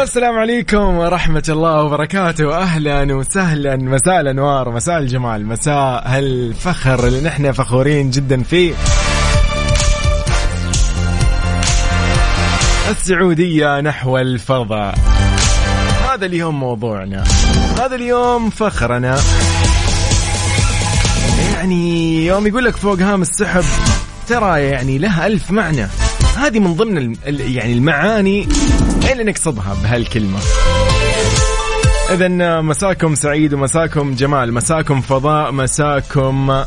السلام عليكم ورحمة الله وبركاته. أهلا وسهلا. مساء الأنوار مساء الجمال مساء هالفخر اللي نحن فخورين جدا فيه. السعودية نحو الفضاء. هذا اليوم موضوعنا. هذا اليوم فخرنا. يعني يوم يقول لك فوق هام السحب ترى يعني لها ألف معنى. هذه من ضمن يعني المعاني اللي نقصدها بهالكلمة. إذا مساكم سعيد ومساكم جمال مساكم فضاء مساكم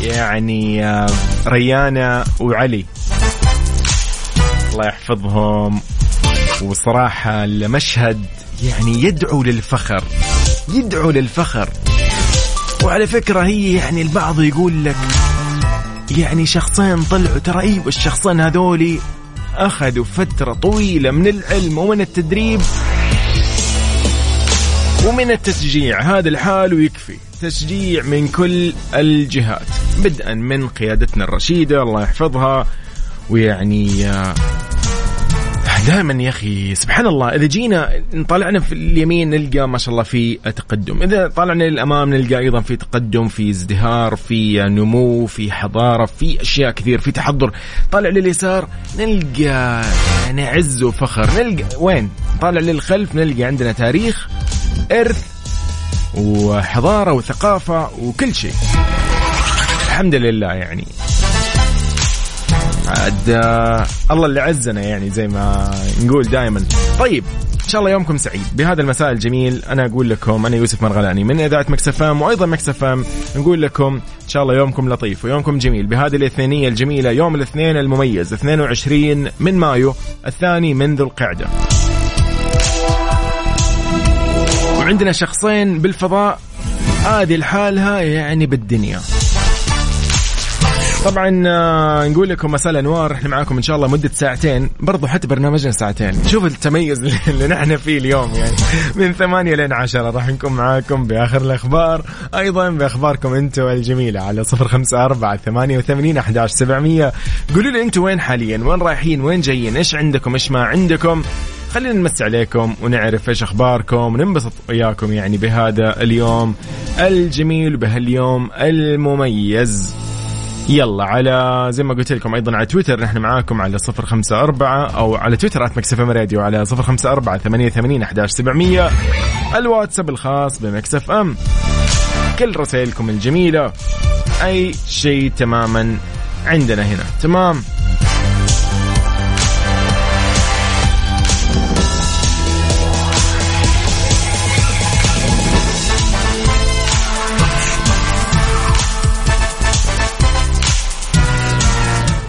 يعني آه، ريانة وعلي. الله يحفظهم. وصراحة المشهد يعني يدعو للفخر يدعو للفخر. وعلى فكرة هي يعني البعض يقول لك يعني شخصين طلعوا ترى أيوه الشخصين هذولي اخذوا فترة طويلة من العلم ومن التدريب ومن التشجيع هذا الحال ويكفي. تشجيع من كل الجهات بدءا من قيادتنا الرشيدة الله يحفظها ويعني آه، دائما يا أخي سبحان الله إذا جينا طالعنا في اليمين نلقى ما شاء الله في تقدم. إذا طالعنا للأمام نلقى أيضا في تقدم في ازدهار في نمو في حضارة في أشياء كثير في تحضر. طالع لليسار نلقى يعني عز وفخر. نلقى وين؟ طالع للخلف نلقى عندنا تاريخ إرث وحضارة وثقافة وكل شيء. الحمد لله يعني. عاد آه، الله اللي عزنا يعني زي ما نقول دائما طيب إن شاء الله يومكم سعيد. بهذا المساء الجميل أنا أقول لكم أنا يوسف مرغلاني من إذاعة مكسفام وأيضا مكسفام نقول لكم إن شاء الله يومكم لطيف ويومكم جميل. بهذه الاثنينية الجميلة يوم الاثنين المميز 22 من مايو الثاني من ذو القعدة. وعندنا شخصين بالفضاء هذه لحالها يعني بالدنيا. طبعا آه، نقول لكم مساء الأنوار. إحنا معاكم إن شاء الله مدة ساعتين. برضو حتى برنامجنا ساعتين. شوف التميز اللي- نحن فيه اليوم يعني. من ثمانية لين عشرة راح نكون معاكم بآخر الأخبار. أيضا بأخباركم أنتم الجميلة على صفر خمسة أربعة ثمانية وثمانين أحداش سبعمية. قولوا لي أنتم وين حاليا؟ وين رايحين؟ وين جايين؟ إيش عندكم؟ إيش ما عندكم؟ خلينا نمسي عليكم ونعرف إيش أخباركم. وننبسط وياكم يعني بهذا اليوم الجميل وبهاليوم المميز. يلا على زي ما قلت لكم أيضا على تويتر نحن معاكم على صفر خمسة أربعة أو على تويتر at MixFM Radio على صفر خمسة أربعة ثمانية ثمانين أحداش سبعمية الواتساب الخاص بمكسف أم. كل رسائلكم الجميلة أي شيء تماما عندنا هنا. تمام؟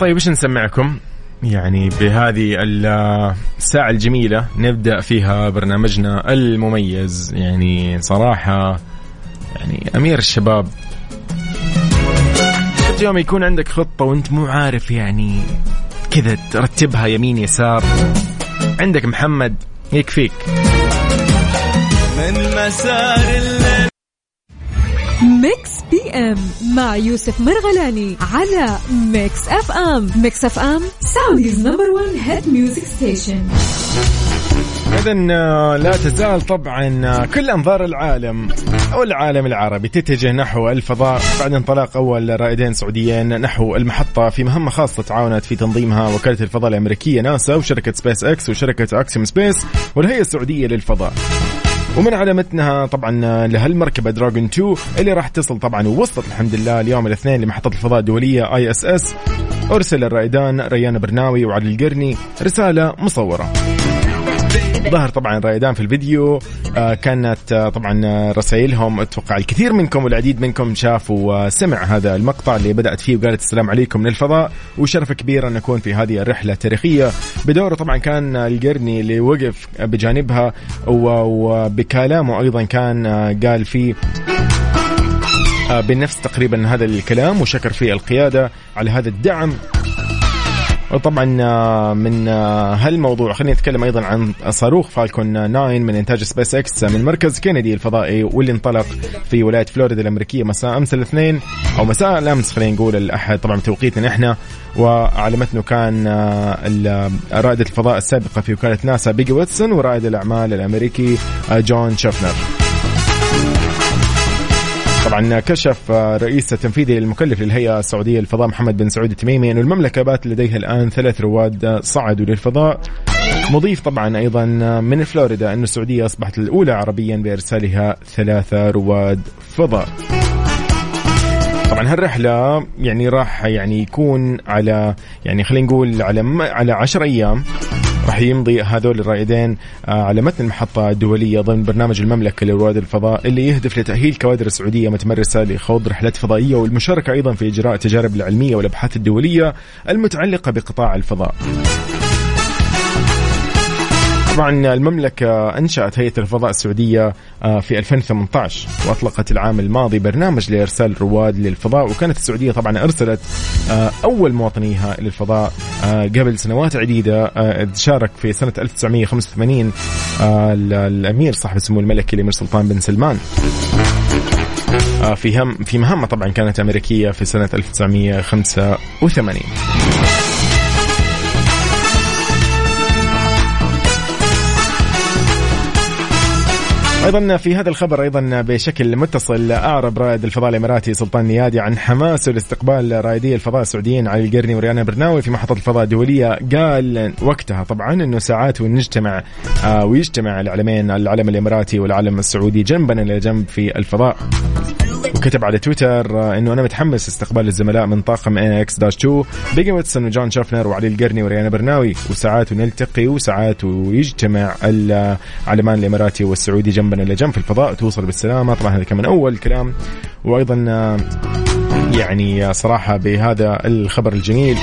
طيب إيش نسمعكم؟ يعني بهذه الساعة الجميلة نبدأ فيها برنامجنا المميز. يعني صراحة يعني أمير الشباب. يوم يكون عندك خطة وأنت مو عارف يعني كذا ترتبها يمين يسار؟ عندك محمد يكفيك. من مسار الليل أم مع يوسف مرغلاني على Mix FM Mix FM Saudi's number 1 hit music station إذا لا تزال طبعا آه، كل أنظار العالم أو العالم العربي تتجه نحو الفضاء. بعد انطلاق أول رائدين سعوديين نحو المحطة في مهمة خاصة تعاونت في تنظيمها وكالة الفضاء الأمريكية ناسا وشركة سبيس إكس وشركة أكسيوم سبيس والهيئة السعودية للفضاء. ومن على متنها طبعا لهالمركبة دراجون 2 اللي راح تصل طبعا ووصلت الحمد لله اليوم الاثنين لمحطة الفضاء الدولية ISS أرسل الرائدان ريان برناوي وعلي القرني رسالة مصورة. ظهر طبعا رائدان في الفيديو آه، كانت آه، طبعا آه، رسائلهم أتوقع الكثير منكم والعديد منكم شافوا وسمع هذا المقطع اللي بدأت فيه وقالت السلام عليكم من الفضاء وشرف كبير أن نكون في هذه الرحلة التاريخية. بدوره طبعا كان القرني اللي وقف بجانبها وبكلامه أيضا كان قال فيه بنفس تقريبا هذا الكلام وشكر في القيادة على هذا الدعم. وطبعا آه، من آه، هالموضوع خلينا نتكلم أيضا عن صاروخ Falcon 9 من إنتاج سبيس إكس من مركز كينيدي الفضائي واللي انطلق في ولاية فلوريدا الأمريكية مساء أمس الاثنين أو مساء الأمس خلينا نقول الأحد. طبعا توقيتنا إحنا وعلى متنه كان رائدة الفضاء السابقة في وكالة ناسا بيجي ويتسن ورائد الأعمال الأمريكي جون شوفنر طبعا كشف رئيس التنفيذي المكلف للهيئة السعودية للفضاء محمد بن سعود التميمي انه المملكة بات لديها الآن ثلاث رواد صعدوا للفضاء. مضيف طبعا أيضا من فلوريدا انه السعودية أصبحت الأولى عربيا بإرسالها ثلاثة رواد فضاء. طبعا هالرحلة يعني راح يعني يكون على يعني خلينا نقول على على 10 أيام. راح يمضي هذول الرائدين آه، على متن المحطة الدولية ضمن برنامج المملكة لرواد الفضاء اللي يهدف لتأهيل كوادر السعودية متمرسة لخوض رحلات فضائية والمشاركة أيضا في إجراء التجارب العلمية والأبحاث الدولية المتعلقة بقطاع الفضاء. طبعا المملكة أنشأت هيئة الفضاء السعودية آه، في 2018 وأطلقت العام الماضي برنامج لإرسال رواد للفضاء وكانت السعودية طبعا أرسلت آه، أول مواطنيها للفضاء آه، قبل سنوات عديدة شارك في سنة 1985 الأمير صاحب السمو الملكي الأمير سلطان بن سلمان. في هم في مهمة طبعا كانت أمريكية في سنة 1985 أيضا في هذا الخبر أيضا بشكل متصل أعرب رائد الفضاء الإماراتي سلطان نيادي عن حماسه لاستقبال رائدي الفضاء السعوديين علي القرني وريانا برناوي في محطة الفضاء الدولية. قال وقتها طبعا إنه ساعات ونجتمع آه ويجتمع العلمين العلم الإماراتي والعلم السعودي جنبا إلى جنب في الفضاء. وكتب على تويتر آه، إنه أنا متحمس استقبال الزملاء من طاقم إكس داش 2 بيجي ويتسون وجون شوفنر وعلي القرني وريانا برناوي وساعات ونلتقي وساعات ويجتمع العلمان الإماراتي والسعودي جنبنا إلى جنب في الفضاء توصل بالسلامة. طبعا هذا كان من أول الكلام وأيضا آه، يعني صراحة بهذا الخبر الجميل.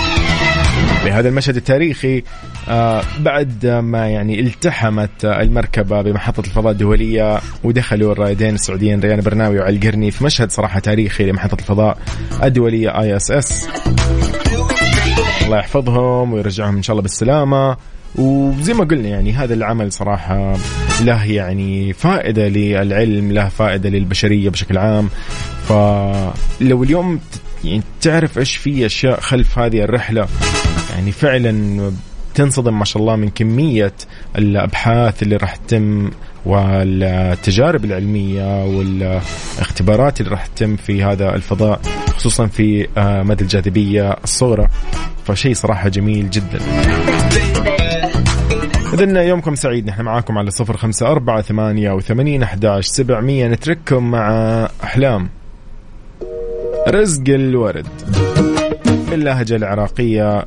بهذا المشهد التاريخي آه بعد ما يعني التحمت المركبة بمحطة الفضاء الدولية ودخلوا الرائدين السعوديين ريان برناوي وعلي القرني في مشهد صراحة تاريخي لمحطة الفضاء الدولية ISS. الله يحفظهم ويرجعهم إن شاء الله بالسلامة. وزي ما قلنا يعني هذا العمل صراحة له يعني فائدة للعلم له فائدة للبشرية بشكل عام. فلو اليوم يعني تعرف إيش في أشياء خلف هذه الرحلة يعني فعلا تنصدم ما شاء الله من كمية الأبحاث اللي راح تتم والتجارب العلمية والاختبارات اللي راح تتم في هذا الفضاء خصوصا في آه، مدى الجاذبية الصغرى. فشيء صراحة جميل جدا. إذن يومكم سعيد. نحن معاكم على صفر خمسة أربعة ثمانية وثمانين أحداش سبعمية. نترككم مع أحلام. رزق الورد. باللهجة العراقية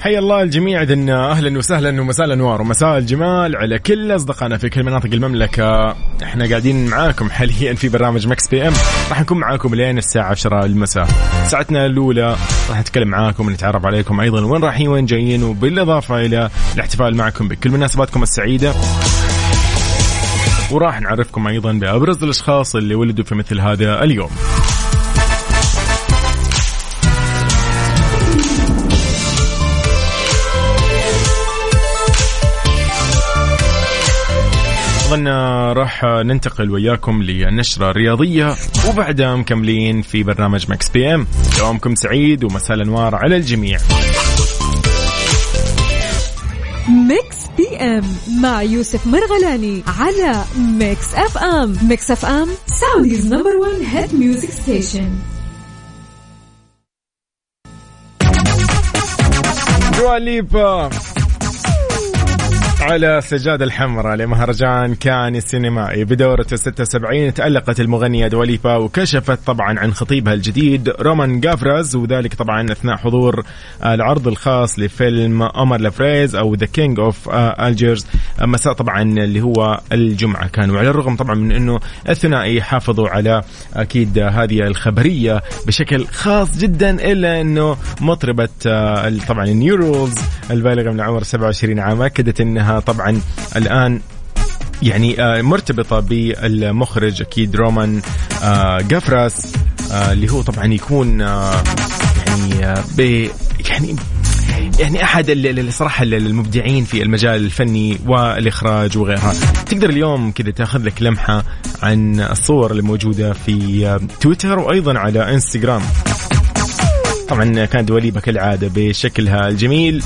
حيا الله الجميع اذن أهلا وسهلا ومساء الأنوار ومساء الجمال على كل أصدقائنا في كل مناطق المملكة. إحنا قاعدين معاكم حاليا في برنامج Mix PM. راح نكون معاكم لين الساعة 10 المساء. ساعتنا الأولى راح نتكلم معاكم ونتعرف عليكم أيضا وين رايحين وين جايين وبالإضافة إلى الاحتفال معكم بكل مناسباتكم السعيدة. وراح نعرفكم أيضا بأبرز الأشخاص اللي ولدوا في مثل هذا اليوم. أظن راح ننتقل وياكم للنشره الرياضيه وبعدها مكملين في برنامج Mix PM يومكم سعيد ومساء الأنوار على الجميع. Mix PM مع يوسف مرغلاني على Mix FM Mix FM Saudi's number 1 hit music station دوا ليبا وعلى السجادة الحمراء لمهرجان كان السينمائي. بدورته 76 تألقت المغنية دوا ليبا وكشفت طبعا عن خطيبها الجديد رومان جافراس وذلك طبعا أثناء حضور العرض الخاص لفيلم Omar la Fraise أو The King of Algiers مساء طبعا اللي هو الجمعة. كان وعلى الرغم طبعا من أنه الثنائي حافظوا على أكيد هذه الخبرية بشكل خاص جدا إلا أنه مطربة آه، طبعا New Rules البالغة من العمر 27 عام أكدت أنها طبعا الآن يعني آه، مرتبطة بالمخرج أكيد رومان جافراس آه، اللي هو طبعا يكون يعني ب يعني يعني أحد الصراحه المبدعين في المجال الفني والإخراج وغيرها. تقدر اليوم كذا تأخذ لك لمحة عن الصور اللي موجودة في تويتر وأيضا على إنستغرام. طبعا كانت وليبة كالعادة بشكلها الجميل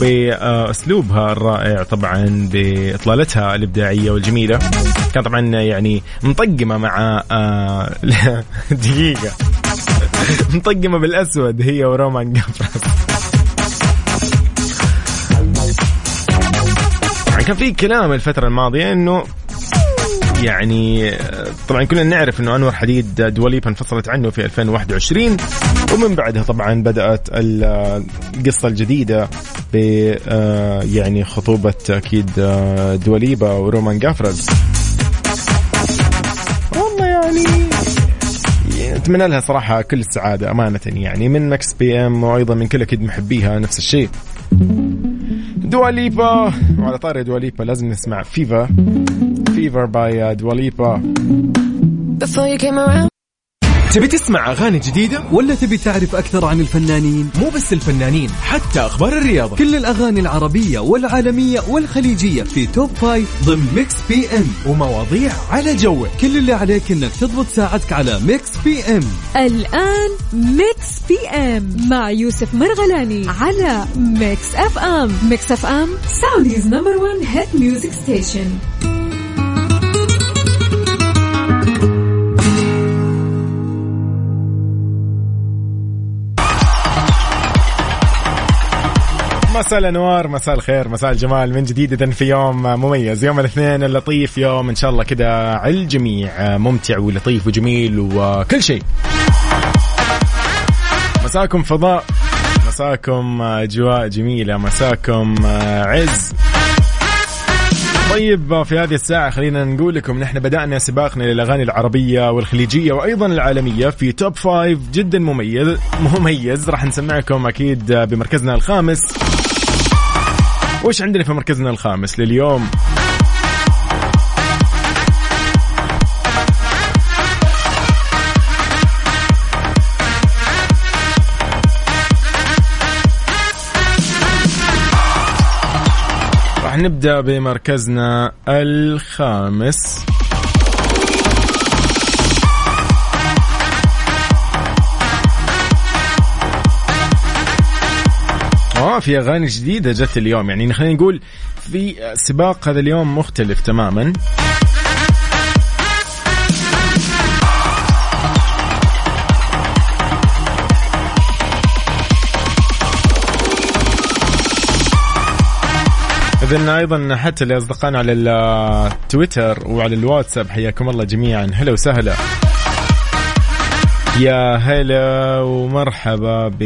بأسلوبها الرائع طبعا بإطلالتها الإبداعية والجميلة. كان طبعا يعني مطقمة مع آه، دقيقة. مطقمة بالأسود هي ورومان جافرس طبعا كان في كلام الفترة الماضية إنه يعني طبعا كلنا نعرف إنه أنور حديد دوا ليبا انفصلت عنه في 2021 ومن بعدها طبعا بدأت القصة الجديدة ب آه، يعني خطوبة أكيد آه، دوا ليبا ورومان جافراس والله يعني أتمنى لها صراحة كل السعادة أمانة يعني من Mix PM وأيضا من كل أكيد محبيها نفس الشيء. دوا ليبا وعلى طاري دوا ليبا لازم نسمع Fever. Fever by دوا ليبا تبي تسمع أغاني جديدة؟ ولا تبي تعرف أكثر عن الفنانين؟ مو بس الفنانين حتى أخبار الرياضة. كل الأغاني العربية والعالمية والخليجية في top five ضمن Mix PM. ومواضيع على ذوقك. كل اللي عليك إنك تضبط ساعتك على Mix PM. الآن Mix PM مع يوسف مرغلاني على Mix FM. Mix FM Saudi's number 1 hit music station مساء الأنوار مساء الخير مساء الجمال. من جديد في يوم مميز يوم الاثنين اللطيف يوم إن شاء الله كذا على الجميع ممتع ولطيف وجميل وكل شيء. مساكم فضاء مساكم أجواء جميلة مساكم عز. طيب في هذه الساعة خلينا نقول لكم نحن بدأنا سباقنا للأغاني العربية والخليجية وأيضا العالمية في توب فايف جدا مميز مميز. راح نسمعكم أكيد بمركزنا الخامس. وش عندنا في مركزنا الخامس لليوم؟ راح نبدأ بمركزنا الخامس. آه في أغاني جديدة جت اليوم. يعني خلينا نقول في سباق هذا اليوم مختلف تماما. إذن أيضا حتى لأصدقائنا على التويتر وعلى الواتساب حياكم الله جميعا. هلا وسهلا. يا هلا ومرحبا ب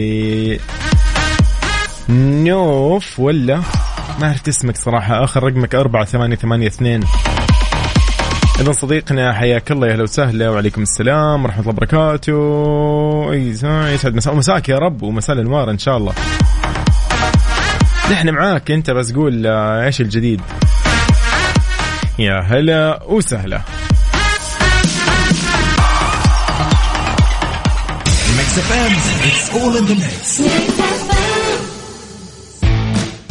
نوف ولا؟ ما عرفت اسمك صراحة. آخر رقمك أربعة ثمانية ثمانية اثنين. إذا صديقنا حياك الله. يا أهلا وسهلا. وعليكم السلام ورحمة الله وبركاته. يسعد مساء مساك يا رب ومساء الأنوار إن شاء الله. نحن معاك. أنت بس قول آه، إيش الجديد؟ يا هلا وسهلا.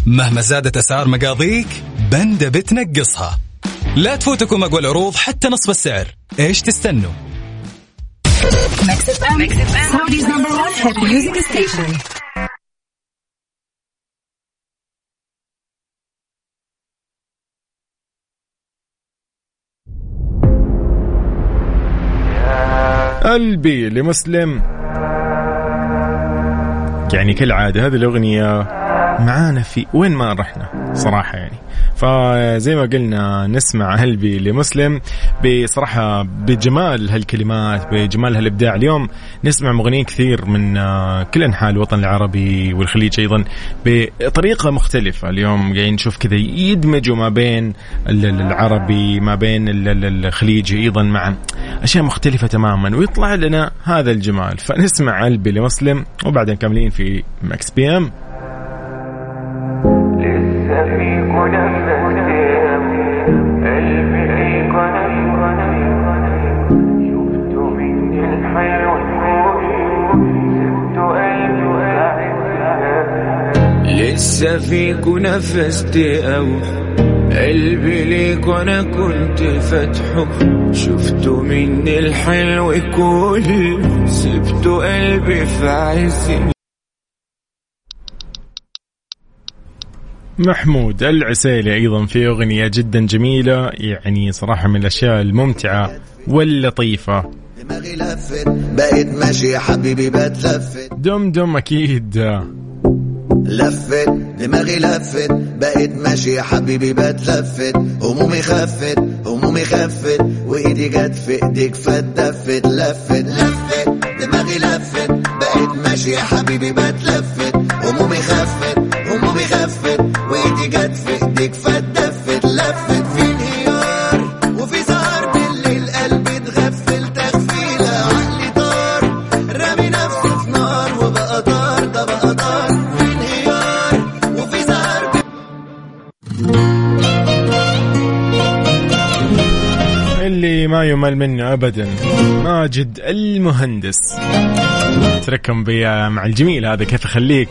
مهما زادت أسعار مقاضيك بندا بتنقصها. لا تفوتكم أقوى العروض حتى نصف السعر. إيش تستنوا؟ قلبي لمسلم. يعني كالعادة هذه الأغنية معانا في وين ما رحنا صراحة يعني. فزي ما قلنا نسمع قلبي لمسلم بصراحة بجمال هالكلمات بجمال هالإبداع. اليوم نسمع مغنيين كثير من آه، كل أنحاء الوطن العربي والخليج أيضا بطريقة مختلفة. اليوم قاعدين نشوف كذا يدمجوا ما بين العربي ما بين الخليجي أيضا مع أشياء مختلفة تماما ويطلع لنا هذا الجمال. فنسمع قلبي لمسلم وبعدين مكملين في Mix PM. لسه في لسه فيك نفستي أو قلبي ليك وأنا كنت فتحه شفته مني الحلو كل سبته قلبي في عز محمود العسيلي أيضا في أغنية جدا جميلة يعني صراحة من الأشياء الممتعة واللطيفة. دماغي لفت بقيت ماشي يا حبيبي بتلفت. دم دم أكيد. لفت دماغي لفت بقيت ماشي يا حبيبي بتلفت. همومي خفت همومي خفت وإيدي جت في إيديك فدفت. لفت لفت دماغي لفت بقيت ماشي يا حبيبي بتلفت. يمل منه ابدا. ماجد المهندس. تركم بي مع الجميل هذا. كيف أخليك؟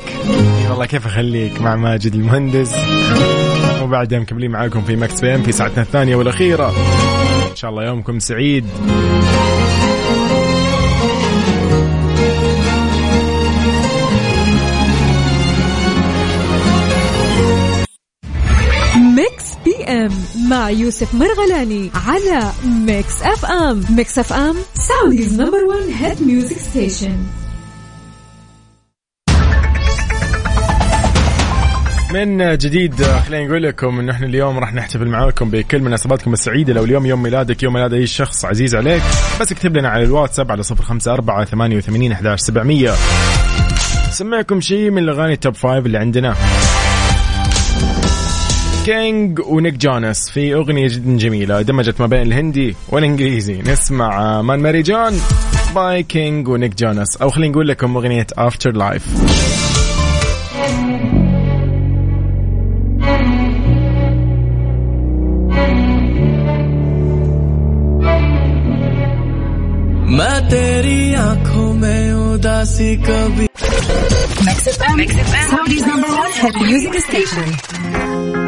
والله كيف أخليك مع ماجد المهندس؟ وبعدها مكملين معاكم في ماكس بي في ساعتنا الثانية والأخيرة. إن شاء الله يومكم سعيد. أم مع يوسف مرغلاني على Mix FM Mix FM Saudi's number 1 hit music station من جديد خلينا نقول لكم انه إحنا اليوم راح نحتفل معاكم بكل مناسباتكم السعيدة. لو اليوم يوم ميلادك يوم ميلاد أي شخص عزيز عليك بس اكتب لنا على الواتساب على 054 88 11 700 نسمعكم شيء من الأغاني ال top five اللي عندنا. كينج ونيك جونس في اغنيه جدا جميله دمجت ما بين الهندي والانجليزي نسمع مان ماري جون باي كينج ونيك جونس او خلينا نقول لكم اغنيه افتر لايف मैं तेरी आंखों में उदासी कभी Mix FM, Mix FM, Saudi's number one hit music station.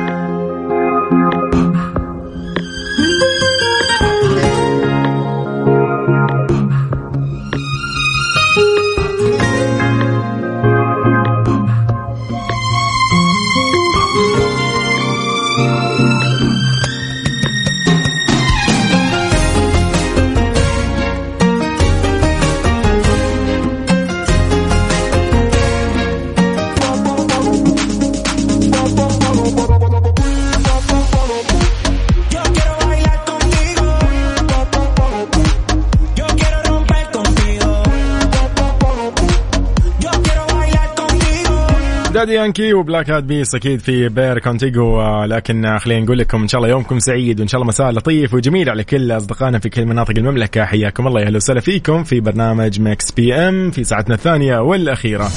دادي يانكي وبلاك هاد بيس أكيد في بير كونتيجو آه، لكن آه، خلينا نقول لكم إن شاء الله يومكم سعيد وإن شاء الله مساء لطيف وجميل على كل أصدقائنا في كل مناطق المملكة. حياكم الله يا أهلا وسهلا فيكم في برنامج مكس بي ام في ساعتنا الثانية والأخيرة.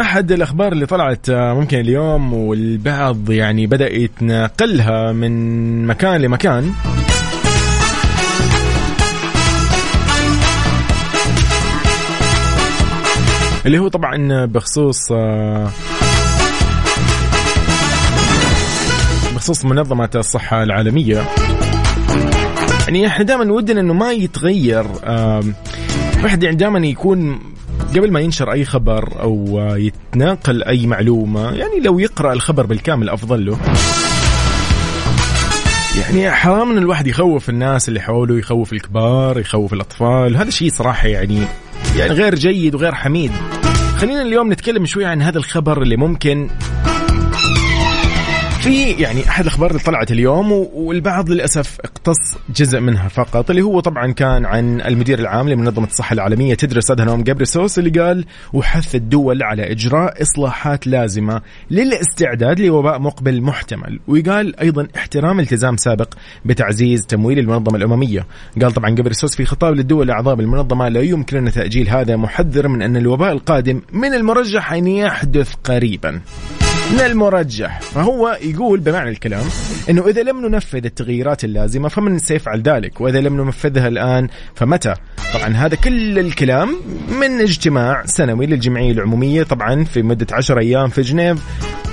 أحد الأخبار اللي طلعت آه، ممكن اليوم والبعض يعني بدأ يتنقلها من مكان لمكان. اللي هو طبعا بخصوص آه، بخصوص منظمة الصحة العالمية. يعني إحنا دائما ودنا إنه ما يتغير الواحد يعني دائما يكون قبل ما ينشر أي خبر أو يتناقل أي معلومة يعني لو يقرأ الخبر بالكامل أفضل له. يعني حرام إن الواحد يخوف الناس اللي حوله يخوف الكبار يخوف الأطفال. هذا شيء صراحة يعني يعني غير جيد وغير حميد. خلينا اليوم نتكلم شوي عن هذا الخبر اللي ممكن في يعني أحد الأخبار اللي طلعت اليوم والبعض للأسف اقتص جزء منها فقط اللي هو طبعا كان عن المدير العام لمنظمة الصحة العالمية تدرس ادهنوم جابريسوس اللي قال وحث الدول على إجراء إصلاحات لازمة للاستعداد لوباء مقبل محتمل. وقال أيضا احترام التزام سابق بتعزيز تمويل المنظمة الأممية. قال طبعا جابريسوس في خطاب للدول الأعضاء بالمنظمة لا يمكننا تأجيل هذا محذر من أن الوباء القادم من المرجح أن يحدث قريبا. من المرجح. فهو يقول بمعنى الكلام إنه إذا لم ننفذ التغييرات اللازمة فمن سيفعل ذلك وإذا لم ننفذها الآن فمتى؟ طبعا هذا كل الكلام من اجتماع سنوي للجمعية العمومية طبعا في مدة 10 أيام في جنيف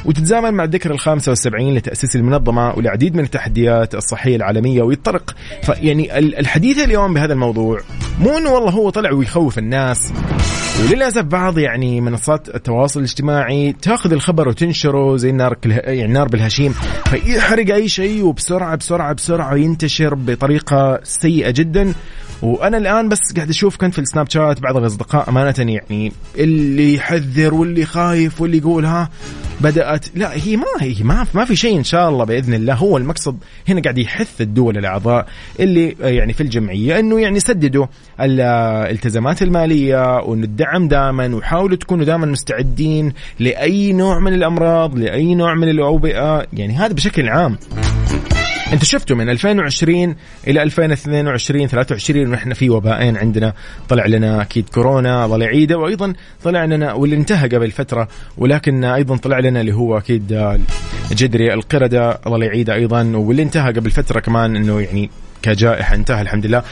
وتتزامن مع الذكرى ال 75 لتأسيس المنظمة والعديد من التحديات الصحية العالمية ويتطرق. فيعني ال- الحديث اليوم بهذا الموضوع مو إنه والله هو طلع ويخوف الناس. وللأسف بعض يعني منصات التواصل الاجتماعي تأخذ الخبر وتنشره زي النار كله يعني نار بالهشيم. فيحرق أي شيء وبسرعة بسرعة بسرعة ينتشر بطريقة سيئة جدا. وأنا الآن بس قاعد أشوف كنت في السناب شات بعض الأصدقاء أمانة يعني اللي يحذر واللي خايف واللي يقول ها بدات لا هي ما هي ما ما في شيء إن شاء الله بإذن الله. هو المقصد هنا قاعد يحث الدول الأعضاء اللي آه، يعني في الجمعية إنه يعني سددوا الالتزامات المالية وان الدعم دائما وحاولوا تكونوا دائما مستعدين لأي نوع من الأمراض لأي نوع من الأوبئة. يعني هذا بشكل عام. أنتوا شفتوا من 2020 إلى 2022 23 ونحن في وبائين عندنا. طلع لنا أكيد كورونا الله يعيده وأيضا طلع لنا واللي انتهى قبل فترة ولكن أيضا طلع لنا اللي هو أكيد جدري القردة الله يعيده أيضا واللي انتهى قبل فترة كمان إنه يعني كجائحة انتهى الحمد لله.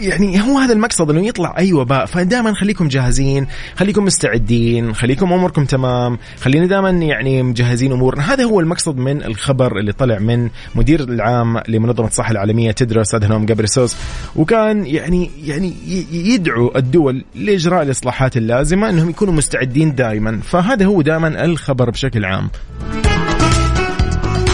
يعني هو هذا المقصد إنه يطلع أي وباء. فدائما خليكم جاهزين خليكم مستعدين خليكم أموركم تمام. خلينا دائما يعني مجهزين أمورنا. هذا هو المقصد من الخبر اللي طلع من مدير العام لمنظمة الصحة العالمية تدرس أدهنوم جابريسوس. وكان يعني يعني يدعو الدول لإجراء الإصلاحات اللازمة إنهم يكونوا مستعدين دائما فهذا هو دائما الخبر بشكل عام.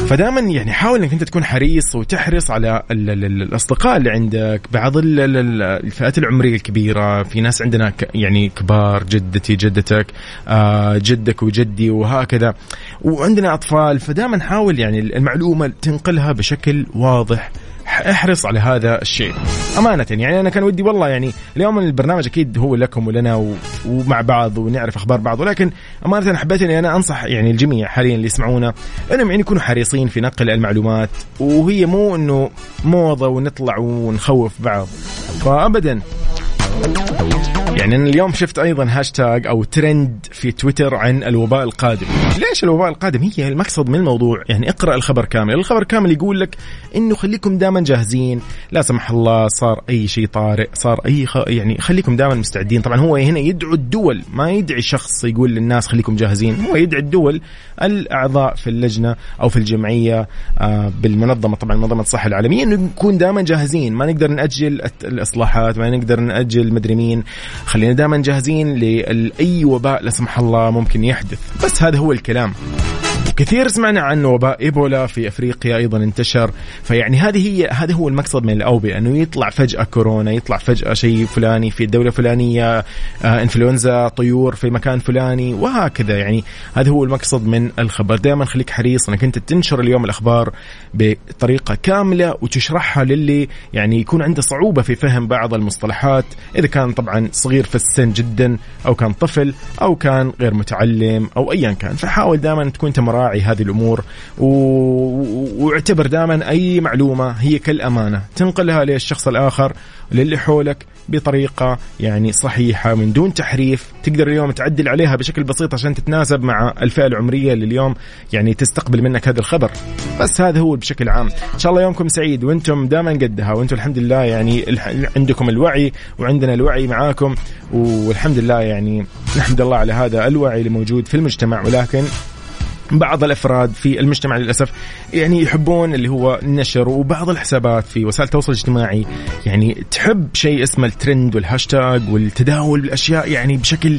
فدائما يعني حاول إنك أنت تكون حريص وتحرص على ال ال ال الأصدقاء اللي عندك بعض ال ال ال الفئات العمرية الكبيرة. في ناس عندنا يعني كبار جدتي جدتك آه جدك وجدي وهكذا. وعندنا أطفال. فدائما حاول يعني المعلومة تنقلها بشكل واضح. احرص على هذا الشيء. أمانة يعني أنا كان ودي والله يعني اليوم البرنامج أكيد هو لكم ولنا و... ومع بعض ونعرف أخبار بعض ولكن أمانة أنا حبيت إني أنا أنصح يعني الجميع حاليا اللي يسمعونا إنهم يعني يكونوا حريصين في نقل المعلومات وهي مو إنه موضة ونطلع ونخوف بعض. فأبدا. يعني أنا اليوم شفت أيضا هاشتاج أو ترند في تويتر عن الوباء القادم. ليش الوباء القادم؟ هي المقصد من الموضوع. يعني اقرأ الخبر كامل. الخبر كامل يقول لك إنه خليكم دائما جاهزين. لا سمح الله صار أي شيء طارئ صار أي خ... يعني خليكم دائما مستعدين. طبعا هو هنا يدعو الدول. ما يدعي شخص يقول للناس خليكم جاهزين. هو يدعي الدول الأعضاء في اللجنة أو في الجمعية آه بالمنظمة. طبعا منظمة الصحة العالمية إنه نكون دائما جاهزين. ما نقدر نأجل الت- الإصلاحات ما نقدر نأجل مدري مين. خلينا دائما جاهزين لأي وباء لا سمح الله ممكن يحدث. بس هذا هو الكلام. كثير سمعنا عن وباء إيبولا في أفريقيا أيضا انتشر. فيعني هذه هي هذا هو المقصد من الأوبئة إنه يطلع فجأة كورونا يطلع فجأة شيء فلاني في الدولة الفلانية آه إنفلونزا طيور في مكان فلاني وهكذا. يعني هذا هو المقصد من الخبر. دائما خليك حريص إنك أنت تنشر اليوم الأخبار بطريقة كاملة وتشرحها للي يعني يكون عنده صعوبة في فهم بعض المصطلحات إذا كان طبعا صغير في السن جدا أو كان طفل أو كان غير متعلم أو ايا كان. فحاول دائما تكون انت مراعي هذه الأمور و... واعتبر دائما أي معلومة هي كالأمانة. تنقلها للشخص الآخر للي حولك بطريقة يعني صحيحة من دون تحريف. تقدر اليوم تعدل عليها بشكل بسيط عشان تتناسب مع الفئة العمرية اللي اليوم يعني تستقبل منك هذا الخبر. بس هذا هو بشكل عام. إن شاء الله يومكم سعيد وأنتم دائما قدها وأنتم الحمد لله يعني عندكم الوعي وعندنا الوعي معاكم. والحمد لله يعني نحمد الله على هذا الوعي اللي موجود في المجتمع. ولكن بعض الأفراد في المجتمع للأسف يعني يحبون اللي هو النشر وبعض الحسابات في وسائل التواصل الاجتماعي. يعني تحب شيء اسمه الترند والهاشتاج والتداول بالأشياء يعني بشكل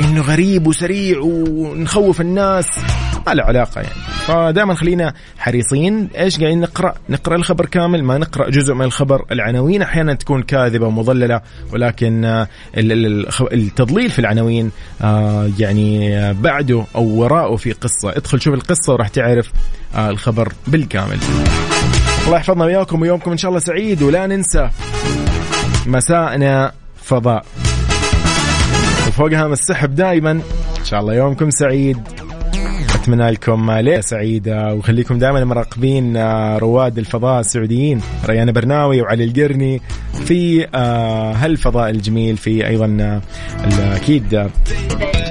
إنه غريب وسريع ونخوف الناس. ما له علاقة يعني. فدائما خلينا حريصين. إيش قاعدين نقرأ؟ نقرأ الخبر كامل ما نقرأ جزء من الخبر العناوين. أحيانا تكون كاذبة ومضللة ولكن التضليل في العناوين آه، يعني بعده أو وراءه في قصة. ادخل شوف القصة وراح تعرف آه، الخبر بالكامل. الله يحفظنا وياكم ويومكم إن شاء الله سعيد ولا ننسى مساءنا فضاء. وفوقها السحب دائما إن شاء الله يومكم سعيد. أتمنى لكم ليلة سعيدة وخليكم دائما مراقبين آه، رواد الفضاء السعوديين ريان برناوي وعلي القرني في آه، هالفضاء الجميل في أيضا أكيد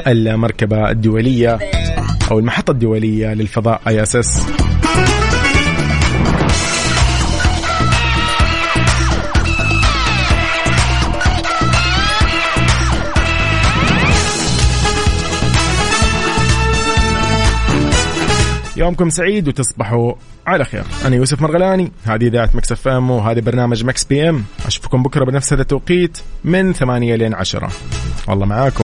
المركبة الدولية. أو المحطة الدولية للفضاء ISS يومكم سعيد وتصبحوا على خير. أنا يوسف مرغلاني هذه إذاعة Mix FM وهذا برنامج Mix PM. أشوفكم بكرة بنفس هذا التوقيت من 8 لين 10 والله معاكم.